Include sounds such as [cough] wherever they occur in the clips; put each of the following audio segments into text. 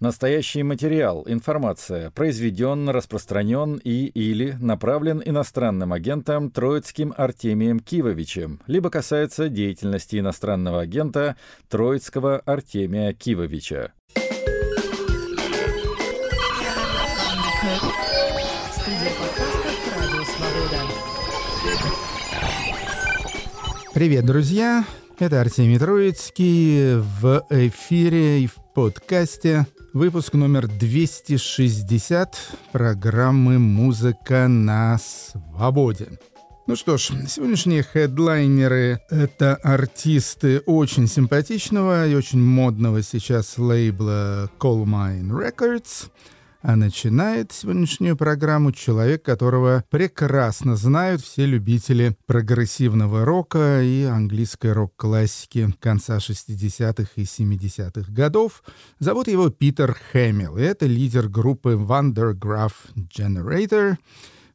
Настоящий материал, информация произведен, распространен и или направлен иностранным агентом Троицким Артемием Кивовичем, либо касается деятельности иностранного агента Троицкого Артемия Кивовича. Привет, друзья! Это Артемий Троицкий в эфире и в подкасте Выпуск номер 260 программы «Музыка на свободе». Ну что ж, сегодняшние хедлайнеры — это артисты очень симпатичного и очень модного сейчас лейбла Coal Mine Records — а начинает сегодняшнюю программу человек, которого прекрасно знают все любители прогрессивного рока и английской рок-классики конца 60-х и 70-х годов. Зовут его Питер Хэмилл, и это лидер группы Wondergraph Generator —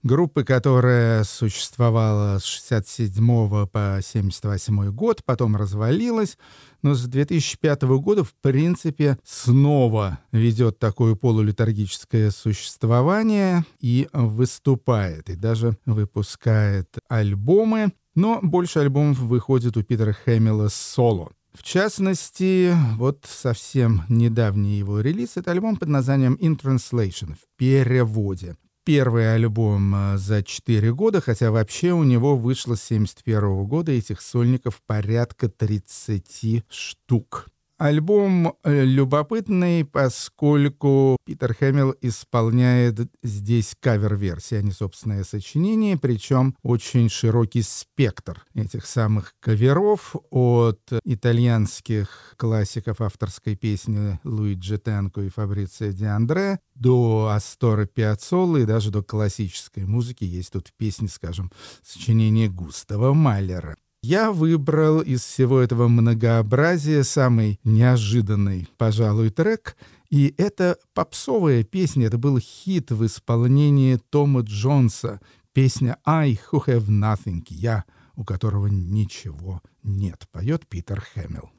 группы, которая существовала с 67 по 78 год, потом развалилась, но с 2005 года, в принципе, снова ведет такое полулитургическое существование и выступает, и даже выпускает альбомы, но больше альбомов выходит у Питера Хэмилла соло. В частности, вот совсем недавний его релиз — это альбом под названием «In Translation» в переводе первый альбом э, за 4 года, хотя вообще у него вышло с 71 года этих сольников порядка 30 штук. Альбом э, любопытный, поскольку Питер Хэмилл исполняет здесь кавер-версии, а не собственное сочинение, причем очень широкий спектр этих самых каверов от итальянских классиков авторской песни Луиджи Тенко и Фабрицио Ди Андре до Астора Пиаццолы и даже до классической музыки. Есть тут песни, скажем, сочинения Густава Малера. Я выбрал из всего этого многообразия самый неожиданный, пожалуй, трек. И это попсовая песня, это был хит в исполнении Тома Джонса. Песня «I who have nothing» — «Я, у которого ничего нет», поет Питер Хэмилл.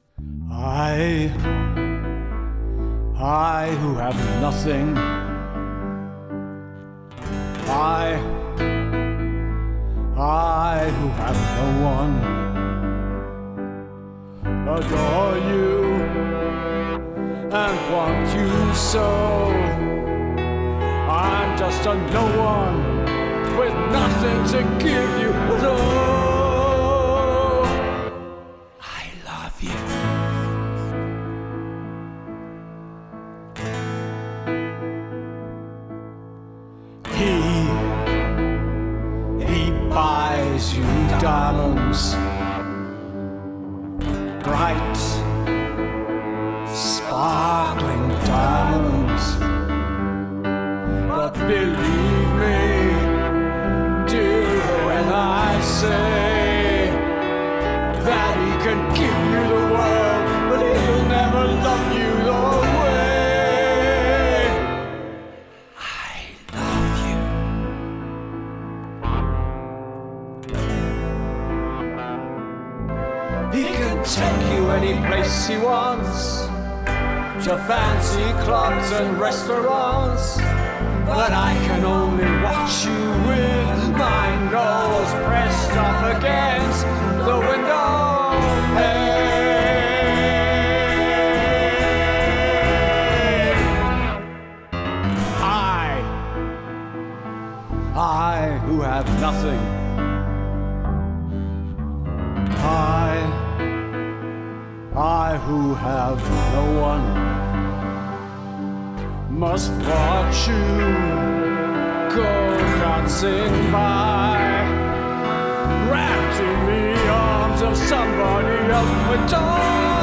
I, I who have nothing, I I who have no one adore you and want you so. I'm just a no one with nothing to give you at all. Diamonds, bright, sparkling diamonds. But believe me, dear, when I say that he can give to fancy clubs and restaurants. But I can only watch you with my nose pressed up against the window I, I who have nothing I, I who have no one must watch you go dancing by, wrapped in the arms of somebody else. Darling,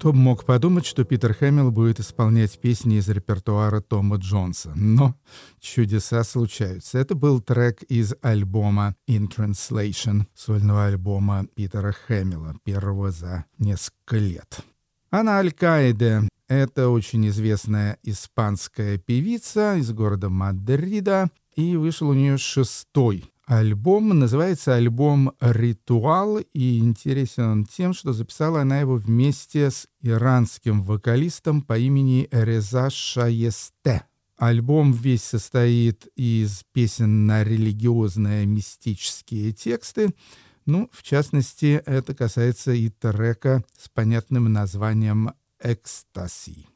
Кто бы мог подумать, что Питер Хэмилл будет исполнять песни из репертуара Тома Джонса. Но чудеса случаются. Это был трек из альбома In Translation, сольного альбома Питера Хэмилла, первого за несколько лет. Она Аль-Каиде — это очень известная испанская певица из города Мадрида, и вышел у нее шестой альбом. Называется альбом «Ритуал», и интересен он тем, что записала она его вместе с иранским вокалистом по имени Реза Шаесте. Альбом весь состоит из песен на религиозные мистические тексты. Ну, в частности, это касается и трека с понятным названием «Экстаси».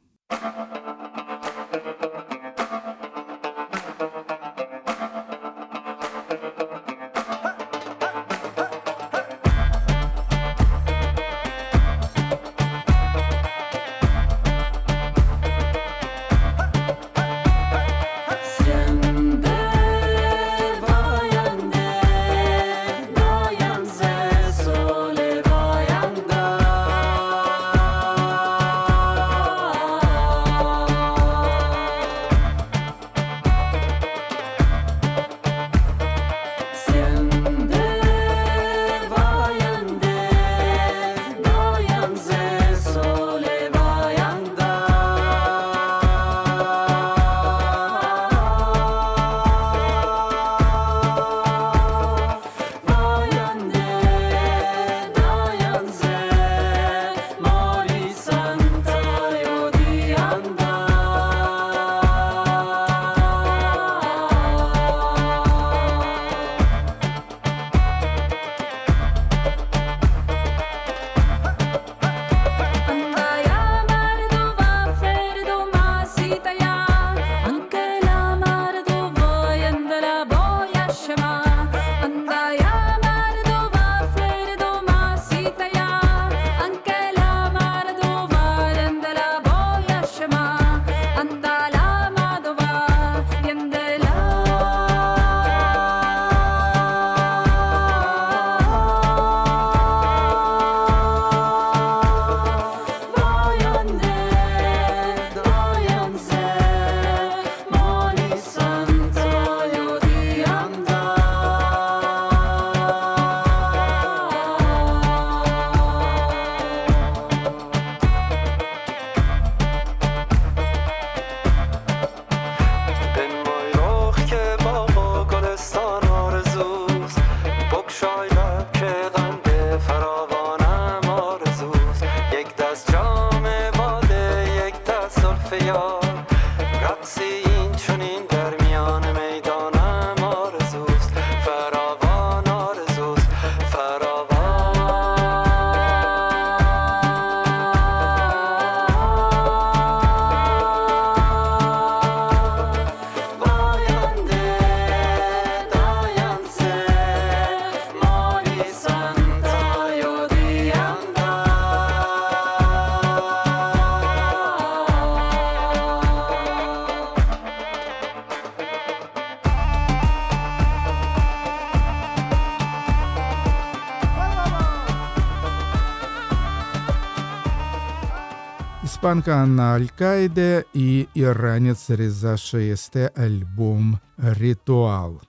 Испанка Анна Аль-Каиде и иранец Реза Шаесте альбом «Ритуал».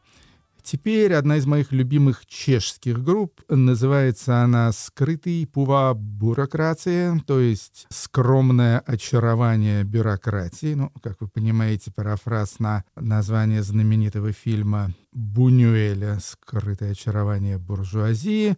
Теперь одна из моих любимых чешских групп. Называется она «Скрытый пува бюрократия», то есть «Скромное очарование бюрократии». Ну, как вы понимаете, парафраз на название знаменитого фильма Бунюэля «Скрытое очарование буржуазии».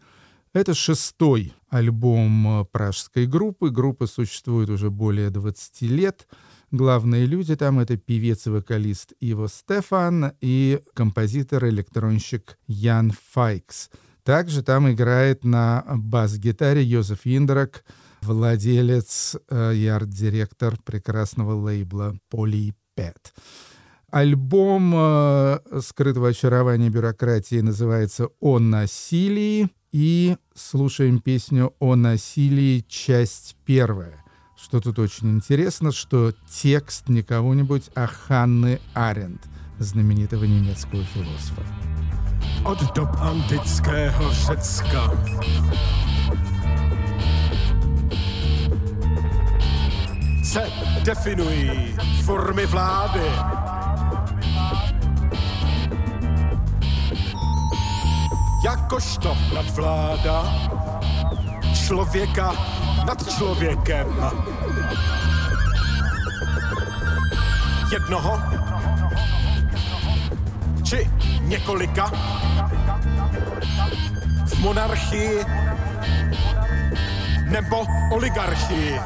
Это шестой альбом э, пражской группы. Группа существует уже более 20 лет. Главные люди там — это певец и вокалист Иво Стефан и композитор-электронщик Ян Файкс. Также там играет на бас-гитаре Йозеф Индрак, владелец э, и арт-директор прекрасного лейбла Polypet. Альбом э, скрытого очарования бюрократии называется «О насилии» и слушаем песню о насилии, часть первая. Что тут очень интересно, что текст не кого-нибудь, а Ханны Аренд, знаменитого немецкого философа. Od dob antického Řecka se definují formy vlády. Jakožto nadvláda člověka nad člověkem. Jednoho či několika v monarchii nebo oligarchii.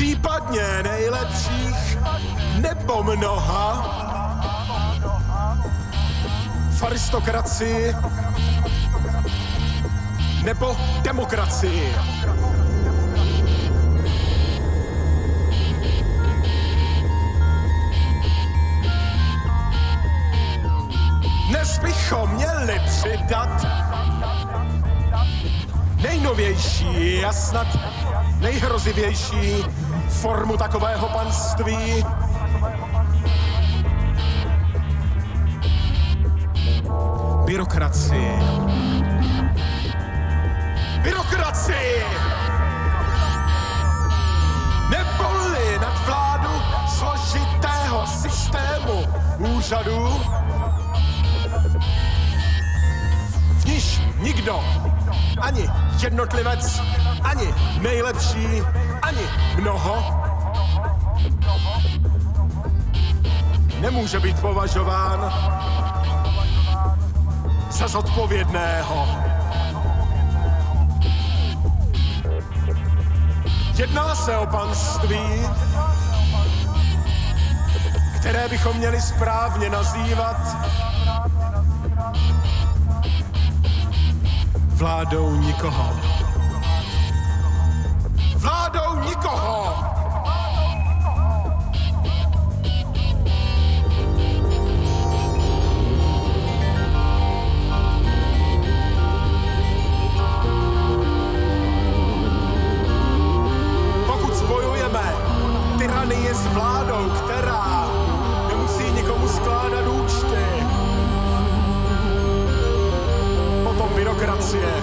Případně nejlepších nebo mnoha v aristokracii nebo demokracii. Dnes bychom měli přidat nejnovější a snad nejhrozivější formu takového panství. Byrokracii. Byrokracii! Neboli nad vládu složitého systému úřadů, v níž nikdo, ani jednotlivec, ani nejlepší, ani mnoho, nemůže být považován za zodpovědného. Jedná se o panství, které bychom měli správně nazývat vládou nikoho. Vládou nikoho! Pokud spojujeme tyranii s vládou, která nemusí nikomu skládat účty, potom byrokracie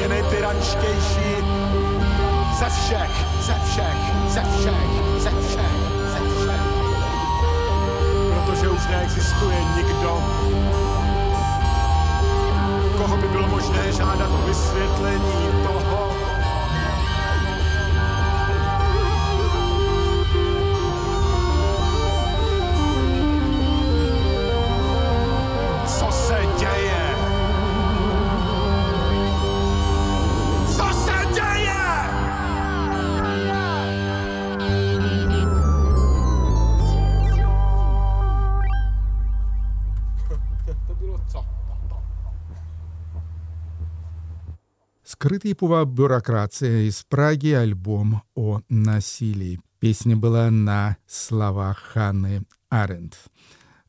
je nejtyrančtější ze všech, ze všech, ze všech, ze všech, ze všech. Protože už neexistuje nikdo, koho by bylo možné žádat o vysvětlení toho, Пува бюрократия из Праги альбом о насилии. Песня была на словах Ханны Аренд.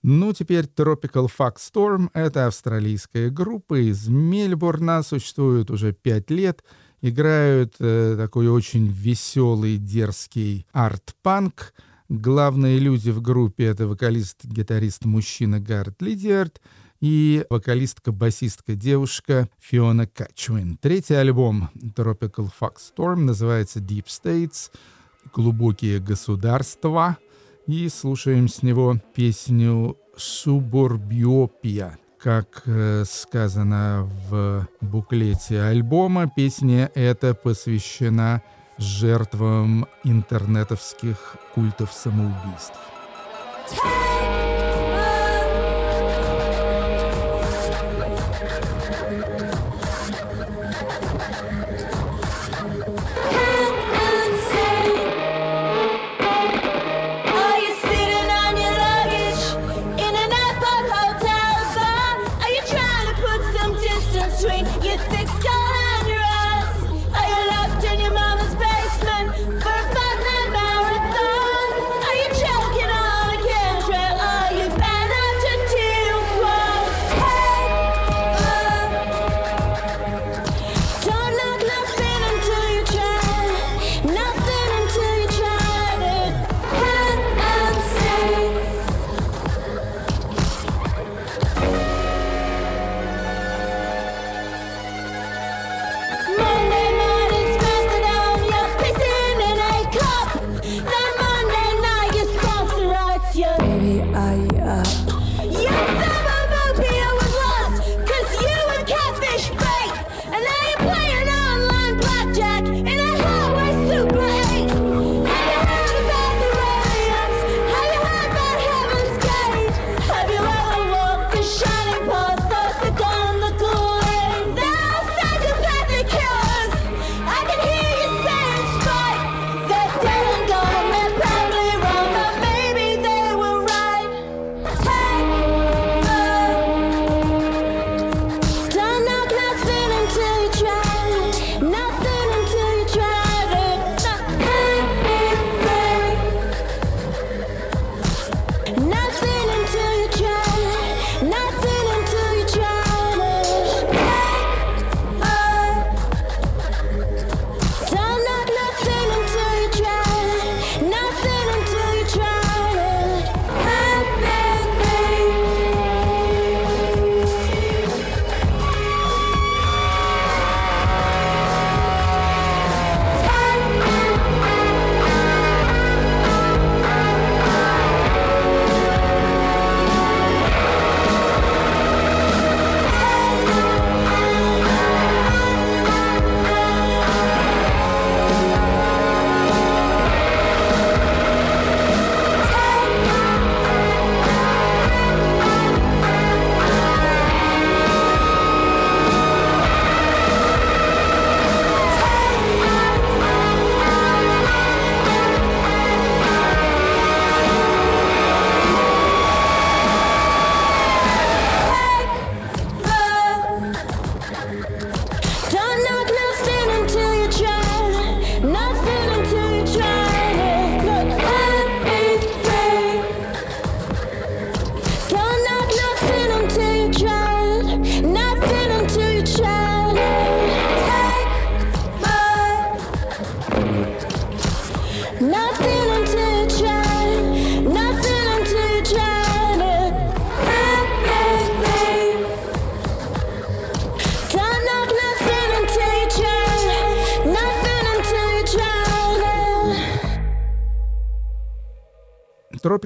Ну, теперь Tropical Fuck Storm — это австралийская группа из Мельбурна, существует уже пять лет, играют э, такой очень веселый, дерзкий арт-панк. Главные люди в группе — это вокалист-гитарист-мужчина Гаррет Лидиард и вокалистка-басистка-девушка Фиона Качуин. Третий альбом Tropical Fuck Storm называется Deep States — «Глубокие государства», и слушаем с него песню «Субурбиопия». Как э, сказано в буклете альбома, песня эта посвящена жертвам интернетовских культов самоубийств.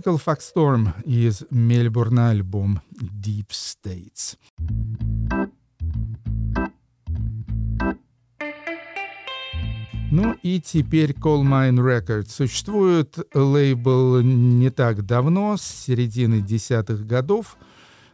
Tropical Fuck Storm из Мельбурна альбом Deep States. Ну и теперь Coal Mine Records. Существует лейбл не так давно, с середины десятых годов,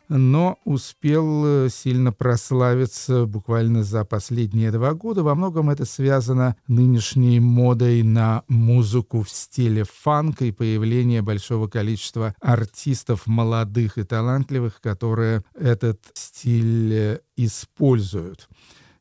но успел сильно прославиться буквально за последние два года. Во многом это связано нынешней модой на музыку в стиле фанка и появление большого количества артистов молодых и талантливых, которые этот стиль используют.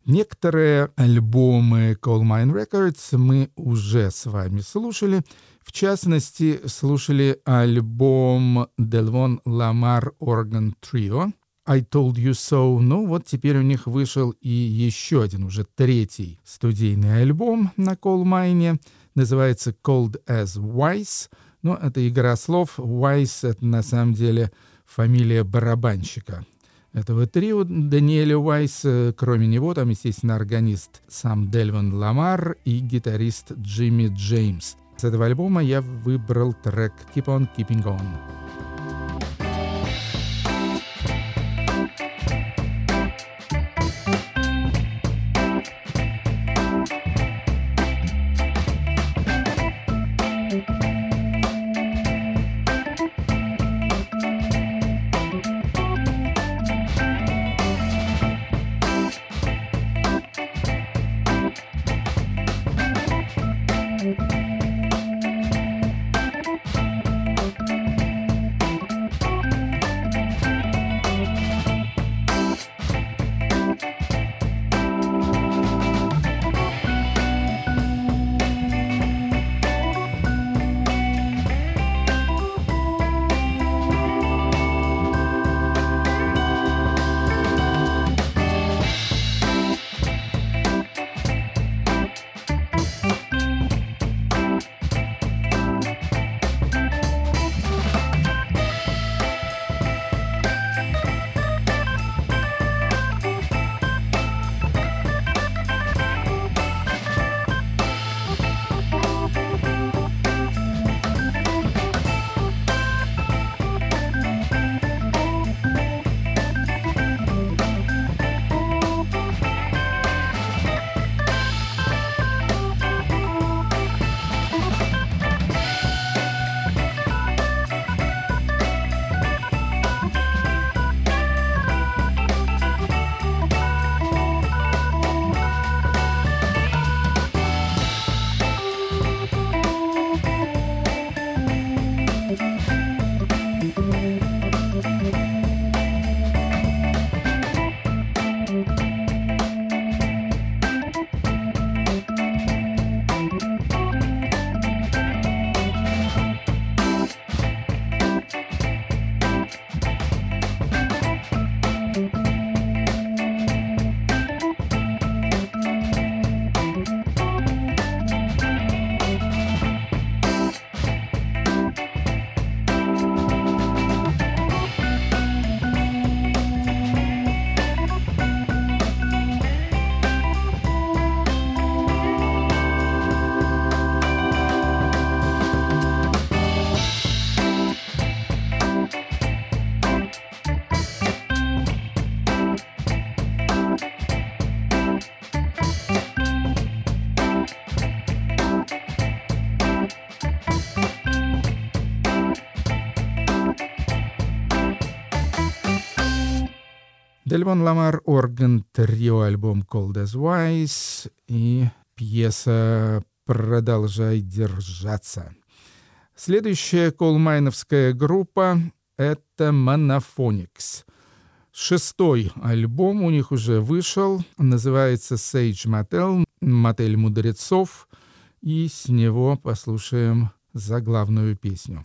Некоторые альбомы Coal Mine Records мы уже с вами слушали. В частности, слушали альбом Delvon Lamar Organ Trio I Told You So. Ну вот теперь у них вышел и еще один, уже третий студийный альбом на Mine. Называется Cold as Wise. Ну, это игра слов. Wise — это на самом деле фамилия барабанщика этого трио Даниэля Уайс. Кроме него там, естественно, органист сам Дельван Ламар и гитарист Джимми Джеймс. С этого альбома я выбрал трек «Keep on Keeping On». Дельвон Ламар Орган Трио альбом Cold as Wise и пьеса «Продолжай держаться». Следующая колмайновская группа — это Monophonics. Шестой альбом у них уже вышел, называется Sage Motel, мотель мудрецов, и с него послушаем заглавную песню.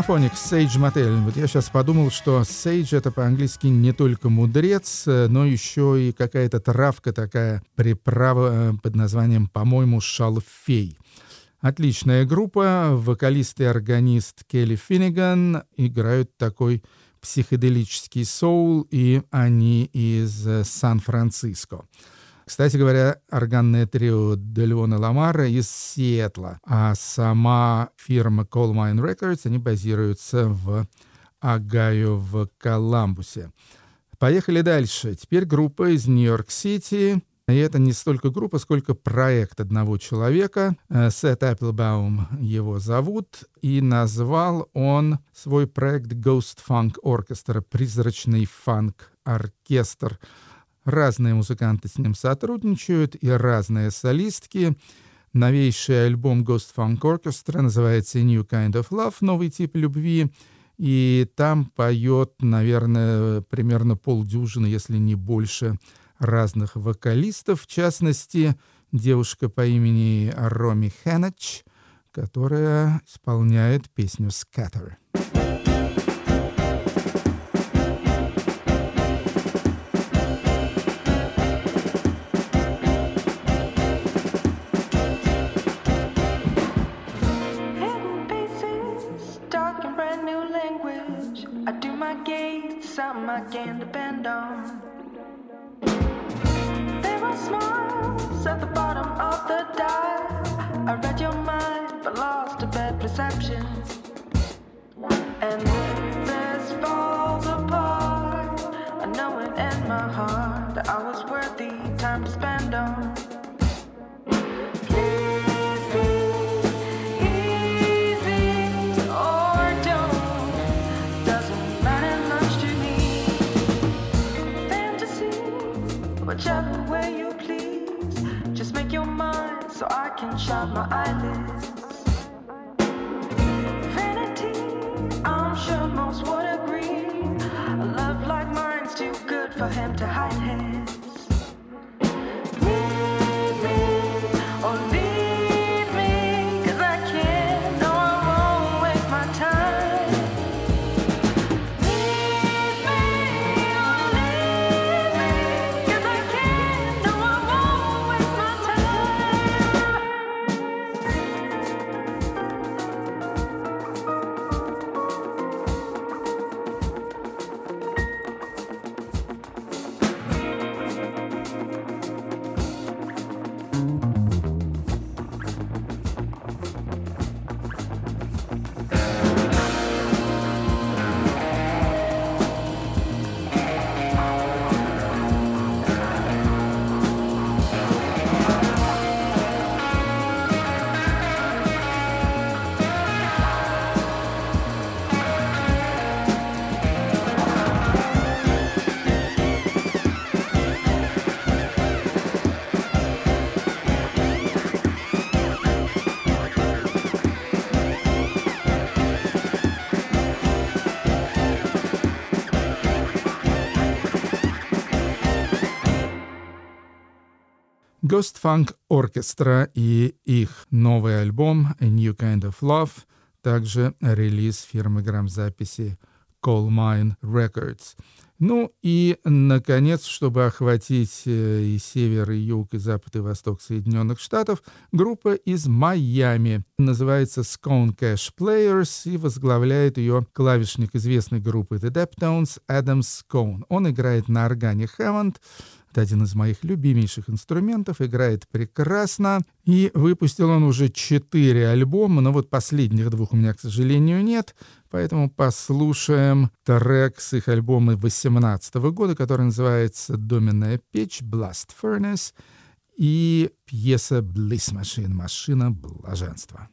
Монофоник Sage Motel. Вот я сейчас подумал, что Sage это по-английски не только мудрец, но еще и какая-то травка такая, приправа э, под названием, по-моему, шалфей. Отличная группа, вокалист и органист Келли Финниган играют такой психоделический соул, и они из э, Сан-Франциско. Кстати говоря, органное трио Дельона Ламара из Сиэтла, а сама фирма Coal Mine Records, они базируются в Агаю в Коламбусе. Поехали дальше. Теперь группа из Нью-Йорк-Сити. И это не столько группа, сколько проект одного человека. Э, Сет Applebaum его зовут. И назвал он свой проект Ghost Funk Orchestra, призрачный фанк-оркестр. Разные музыканты с ним сотрудничают и разные солистки. Новейший альбом Ghost Funk Orchestra называется New Kind of Love, новый тип любви. И там поет, наверное, примерно полдюжины, если не больше, разных вокалистов. В частности, девушка по имени Роми Хенач, которая исполняет песню «Scatter». Orchestra и их новый альбом A New Kind of Love, также релиз фирмы грамзаписи Coal Mine Records. Ну и, наконец, чтобы охватить э, и север, и юг, и запад, и восток Соединенных Штатов, группа из Майами. Называется Scone Cash Players и возглавляет ее клавишник известной группы The Deptones Адам Scone. Он играет на органе Hammond, это один из моих любимейших инструментов, играет прекрасно. И выпустил он уже четыре альбома, но вот последних двух у меня, к сожалению, нет. Поэтому послушаем трек с их альбома 18 года, который называется «Доменная печь» «Blast Furnace» и пьеса «Bliss Machine» «Машина блаженства».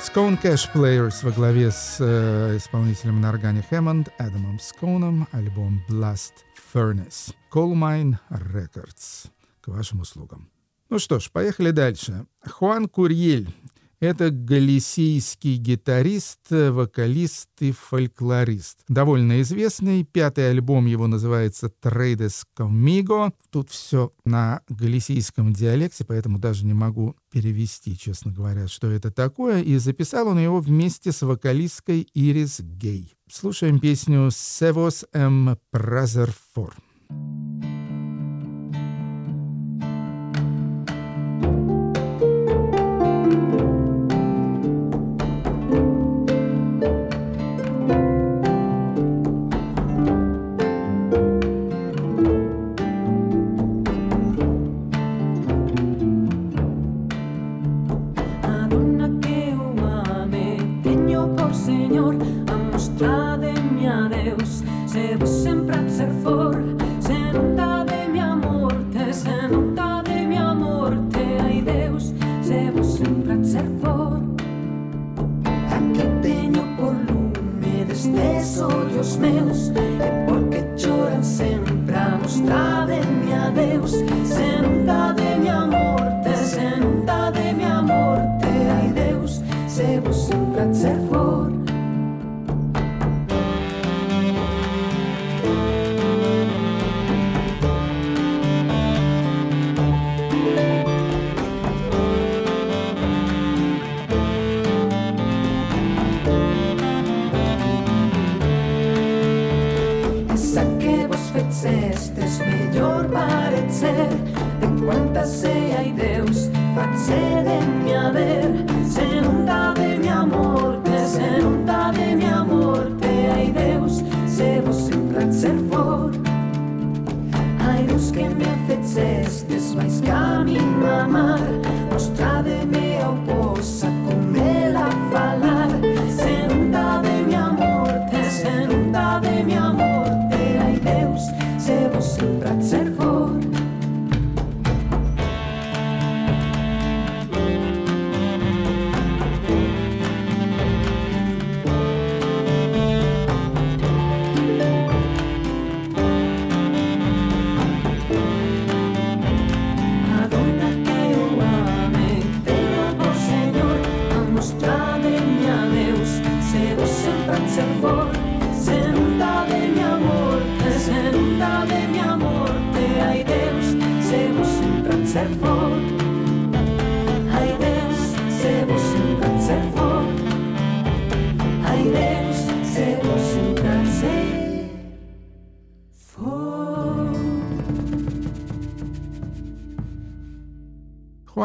Scone Cash Players во главе с э, исполнителем на органе Хэммонд Адамом Скоуном, альбом Blast Furnace, Coal Mine Records. К вашим услугам. Ну что ж, поехали дальше. Хуан Курьель это галисийский гитарист, вокалист и фольклорист. Довольно известный. Пятый альбом его называется «Трейдес Conmigo». Тут все на галисийском диалекте, поэтому даже не могу перевести, честно говоря, что это такое. И записал он его вместе с вокалисткой Ирис Гей. Слушаем песню «Севос М. Празерфор».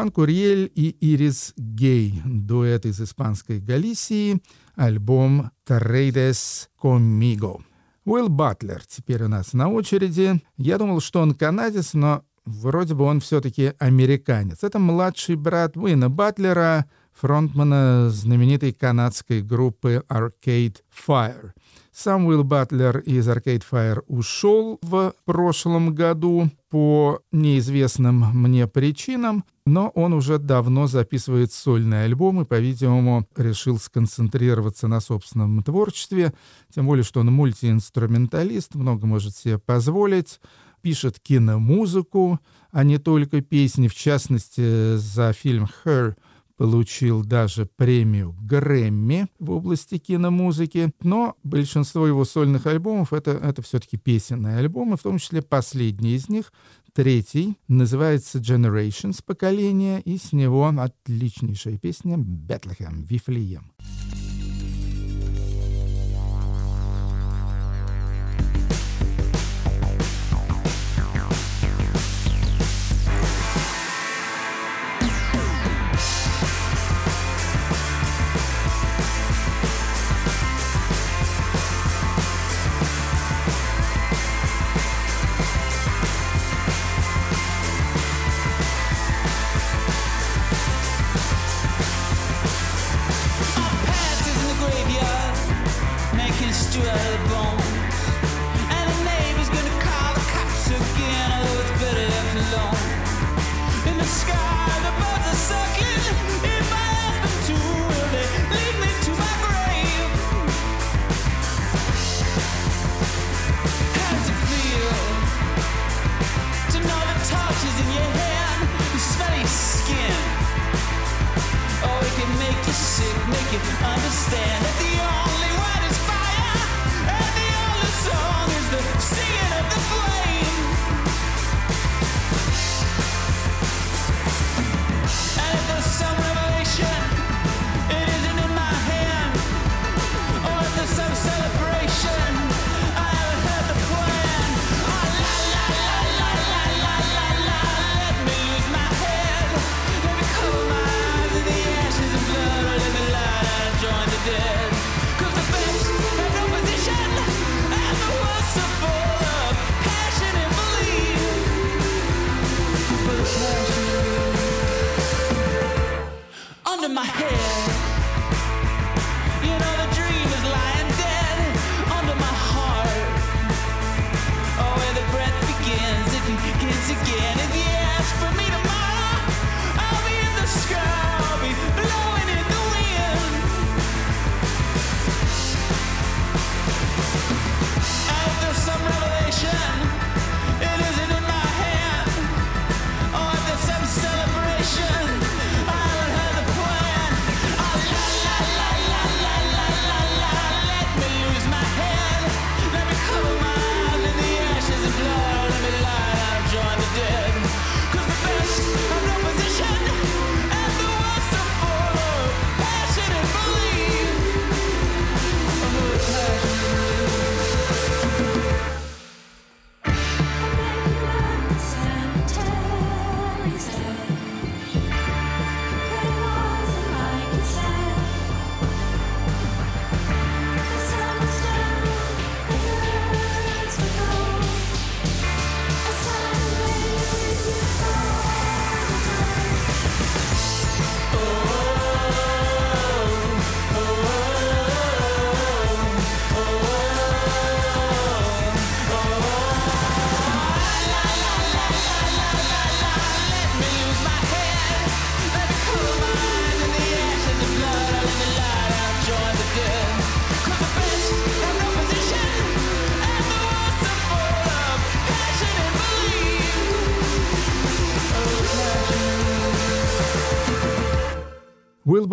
Хуан Курьель и Ирис Гей, дуэт из испанской Галисии, альбом «Трейдес Conmigo». Уилл Батлер теперь у нас на очереди. Я думал, что он канадец, но вроде бы он все-таки американец. Это младший брат Уина Батлера, фронтмана знаменитой канадской группы Arcade Fire. Сам Уилл Батлер из Arcade Fire ушел в прошлом году по неизвестным мне причинам, но он уже давно записывает сольный альбом и, по-видимому, решил сконцентрироваться на собственном творчестве, тем более, что он мультиинструменталист, много может себе позволить, пишет киномузыку, а не только песни, в частности, за фильм «Her» получил даже премию Грэмми в области киномузыки, но большинство его сольных альбомов это, это все-таки песенные альбомы, в том числе последний из них, третий, называется Generations. Поколение, и с него отличнейшая песня «Бетлехем», «Вифлеем».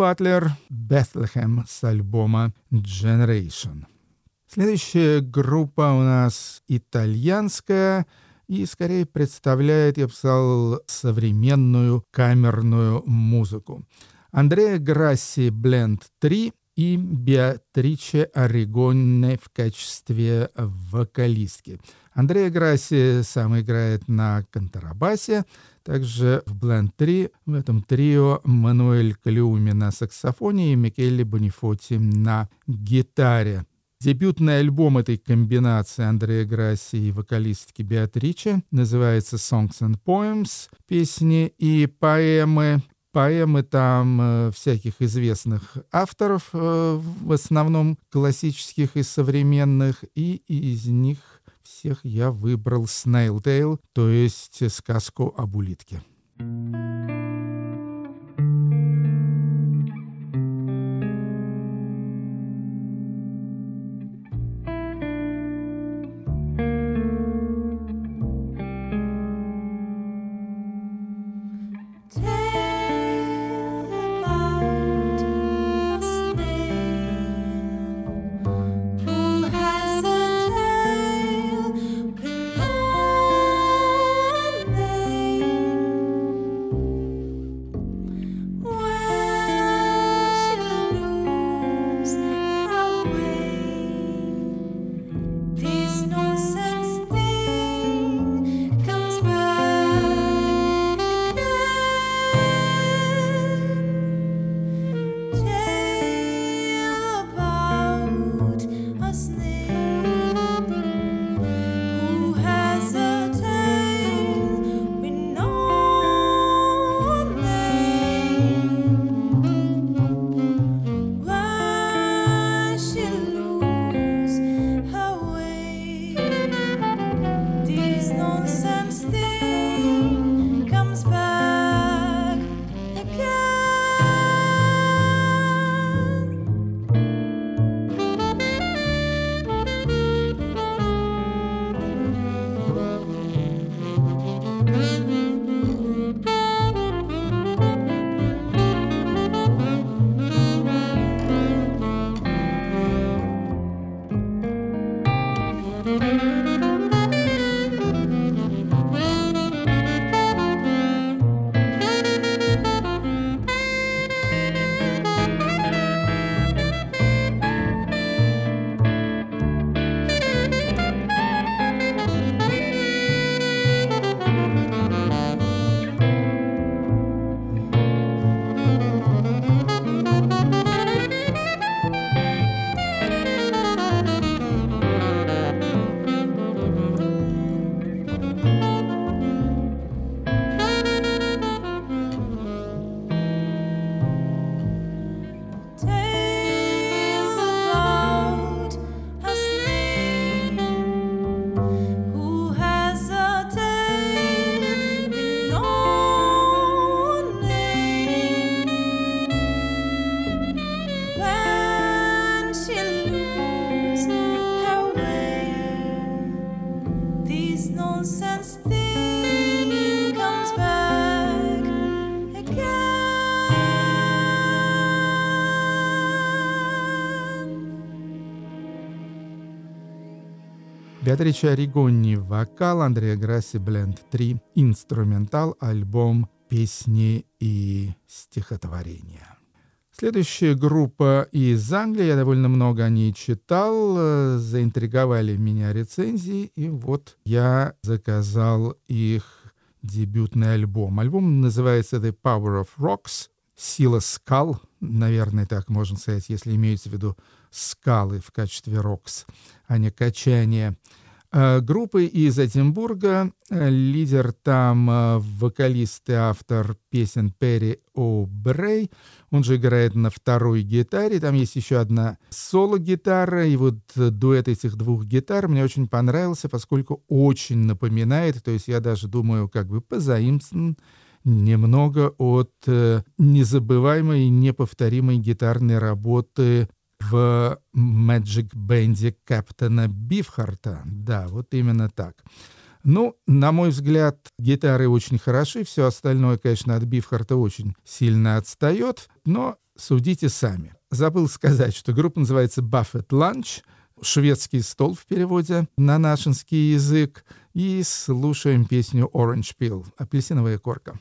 Батлер «Бethlehem» с альбома «Generation». Следующая группа у нас итальянская и скорее представляет, я писал, современную камерную музыку. Андреа Грасси «Бленд 3» и Беатриче Орегонне в качестве вокалистки. Андрея Грасси сам играет на контрабасе, также в Blend 3 в этом трио Мануэль Калиуми на саксофоне и Микеле Бонифоти на гитаре. Дебютный альбом этой комбинации Андрея Грасси и вокалистки Беатриче называется «Songs and Poems» — песни и поэмы. Поэмы там э, всяких известных авторов, э, в основном классических и современных, и из них всех я выбрал Снейлтейл, то есть сказку об улитке. Thank you. Беатриче Оригони – вокал, Андреа Грасси – бленд 3, инструментал, альбом «Песни и стихотворения». Следующая группа из Англии, я довольно много о ней читал, э, заинтриговали меня рецензии, и вот я заказал их дебютный альбом. Альбом называется «The Power of Rocks», «Сила скал», наверное, так можно сказать, если имеется в виду скалы в качестве «рокс», а не качание. Э, группы из Эдинбурга, э, лидер там э, вокалист и автор песен Перри О'Брей, он же играет на второй гитаре, там есть еще одна соло-гитара, и вот дуэт этих двух гитар мне очень понравился, поскольку очень напоминает, то есть я даже думаю, как бы позаимствован немного от незабываемой и неповторимой гитарной работы в Magic Бенде Каптона Бифхарта. Да, вот именно так. Ну, на мой взгляд, гитары очень хороши, все остальное, конечно, от Бифхарта очень сильно отстает, но судите сами. Забыл сказать, что группа называется Buffett Lunch, шведский стол в переводе на нашинский язык, и слушаем песню Orange Peel, апельсиновая корка.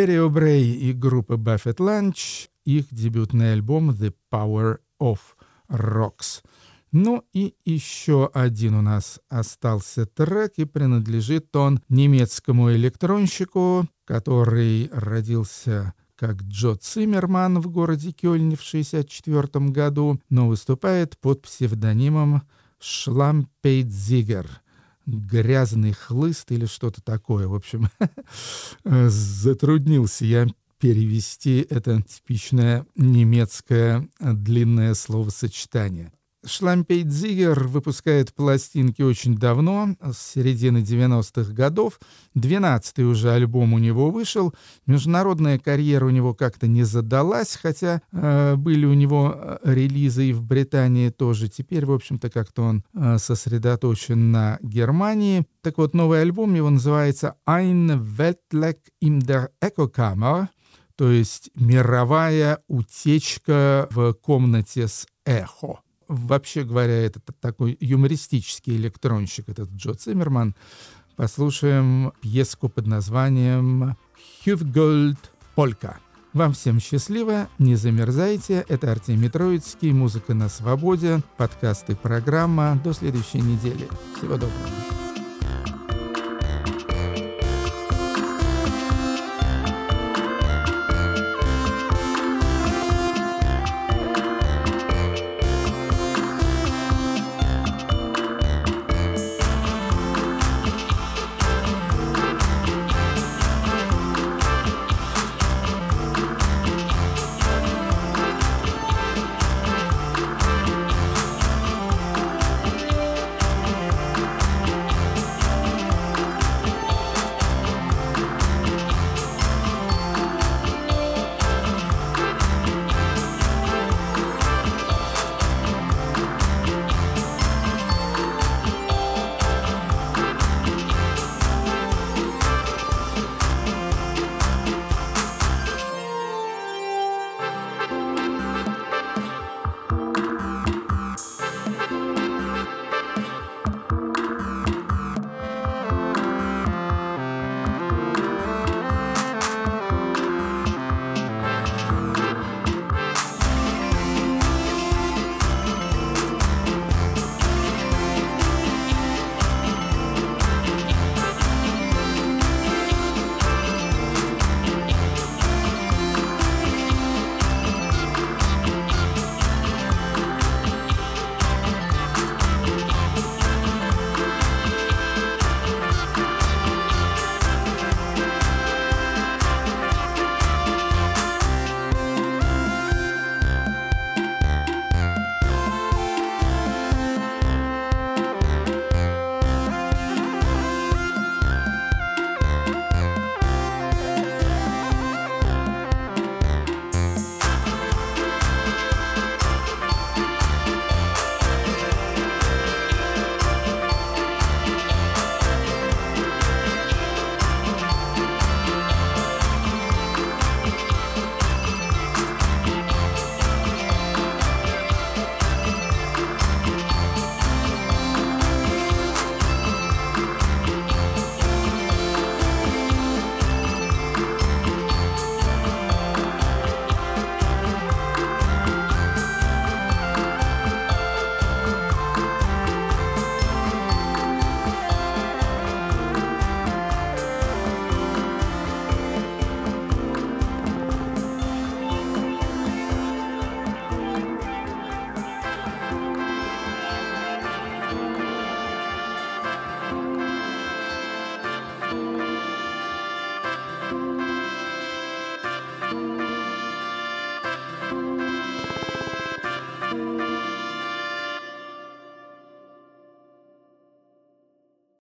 Перри О'Брей и группа Buffett Lunch, их дебютный альбом «The Power of Rocks». Ну и еще один у нас остался трек, и принадлежит он немецкому электронщику, который родился как Джо Циммерман в городе Кёльне в 1964 году, но выступает под псевдонимом Шлампейдзигер — грязный хлыст или что-то такое. В общем, [laughs] затруднился я перевести это типичное немецкое длинное словосочетание. Шлампейдзигер выпускает пластинки очень давно, с середины 90-х годов. 12-й уже альбом у него вышел. Международная карьера у него как-то не задалась, хотя э, были у него э, релизы и в Британии тоже. Теперь, в общем-то, как-то он э, сосредоточен на Германии. Так вот, новый альбом его называется «Ein Weltleck in der Echokammer», то есть «Мировая утечка в комнате с эхо». Вообще говоря, это такой юмористический электронщик, этот Джо Циммерман. Послушаем пьеску под названием «Хюфгольд Полька». Вам всем счастливо, не замерзайте. Это Артемий Троицкий, музыка на свободе, подкасты, программа. До следующей недели. Всего доброго.